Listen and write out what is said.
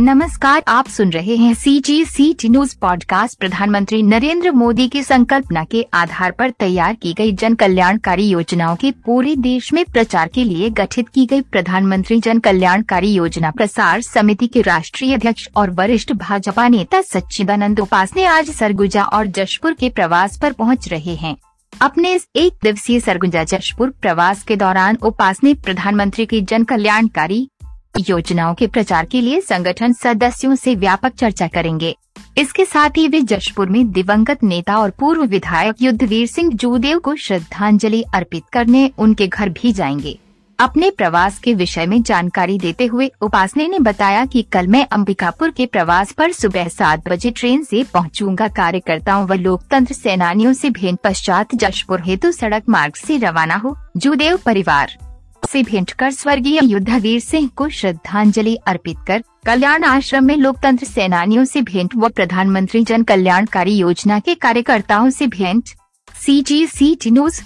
नमस्कार, आप सुन रहे हैं C G C T news podcast प्रधानमंत्री नरेंद्र मोदी की संकल्पना के आधार पर तैयार की गई जन कल्याणकारी योजनाओं के पूरे देश में प्रचार के लिए गठित की गई प्रधानमंत्री जन कल्याणकारी योजना प्रसार समिति के राष्ट्रीय अध्यक्ष और वरिष्ठ भाजपा नेता सच्चिदानंद उपासने आज सरगुजा और जशपुर के प्रवास पर पहुँच रहे हैं। अपने इस एक दिवसीय सरगुजा जशपुर प्रवास के दौरान उपासने प्रधानमंत्री की जन कल्याणकारी योजनाओं के प्रचार के लिए संगठन सदस्यों से व्यापक चर्चा करेंगे। इसके साथ ही वे जशपुर में दिवंगत नेता और पूर्व विधायक युद्धवीर सिंह जूदेव को श्रद्धांजलि अर्पित करने उनके घर भी जाएँगे। अपने प्रवास के विषय में जानकारी देते हुए उपासने ने बताया कि कल मैं अंबिकापुर के प्रवास पर सुबह सात बजे ट्रेन से पहुंचूँगा। कार्यकर्ताओं व लोकतंत्र सेनानियों से भेंट पश्चात जशपुर हेतु सड़क मार्ग से रवाना हो। जूदेव परिवार से भेंट कर स्वर्गीय युद्धवीर सिंह को श्रद्धांजलि अर्पित कर कल्याण आश्रम में लोकतंत्र सेनानियों से भेंट व प्रधानमंत्री जन कल्याणकारी योजना के कार्यकर्ताओं से भेंट। सी जी सी टी न्यूज़